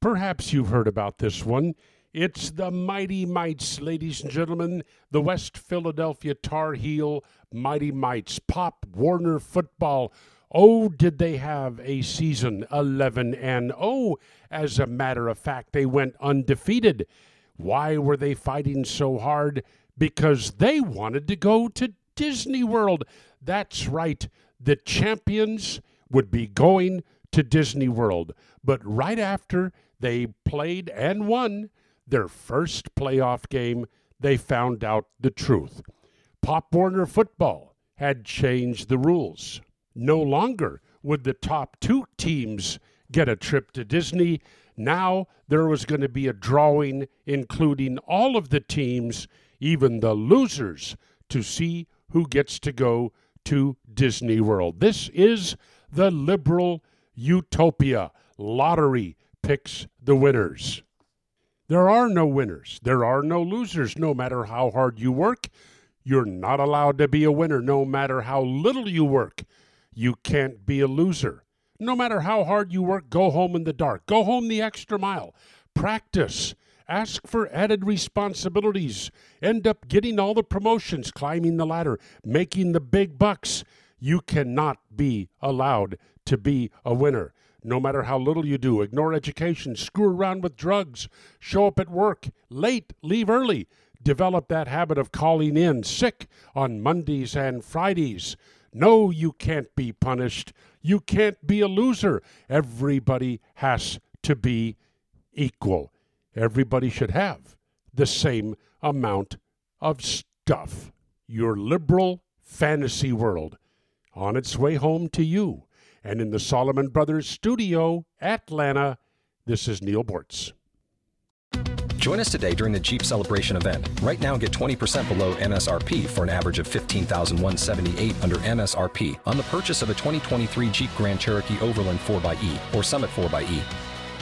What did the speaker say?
Perhaps you've heard about this one. It's the Mighty Mites, ladies and gentlemen, the West Philadelphia Tar Heel Mighty Mites, Pop Warner football. Oh, did they have a season 11 and oh, as a matter of fact, they went undefeated. Why were they fighting so hard? Because they wanted to go to Disney World. That's right. The champions would be going to Disney World. But right after they played and won their first playoff game, they found out the truth. Pop Warner football had changed the rules. No longer would the top two teams get a trip to Disney. Now there was going to be a drawing including all of the teams, even the losers, to see who gets to go to Disney World. This is the liberal utopia. Lottery picks the winners. There are no winners. There are no losers, no matter how hard you work. You're not allowed to be a winner, no matter how little you work. You can't be a loser. No matter how hard you work, go home in the dark. Go home the extra mile. Practice. Ask for added responsibilities. End up getting all the promotions, climbing the ladder, making the big bucks. You cannot be allowed to be a winner no matter how little you do. Ignore education, screw around with drugs, show up at work late, leave early. Develop that habit of calling in sick on Mondays and Fridays. No, you can't be punished. You can't be a loser. Everybody has to be equal. Everybody should have the same amount of stuff. Your liberal fantasy world on its way home to you. And in the Solomon Brothers studio, Atlanta, this is Neal Boortz. Join us today during the Jeep Celebration event. Right now, get 20% below MSRP for an average of 15178 under MSRP on the purchase of a 2023 Jeep Grand Cherokee Overland 4xE or Summit 4xE.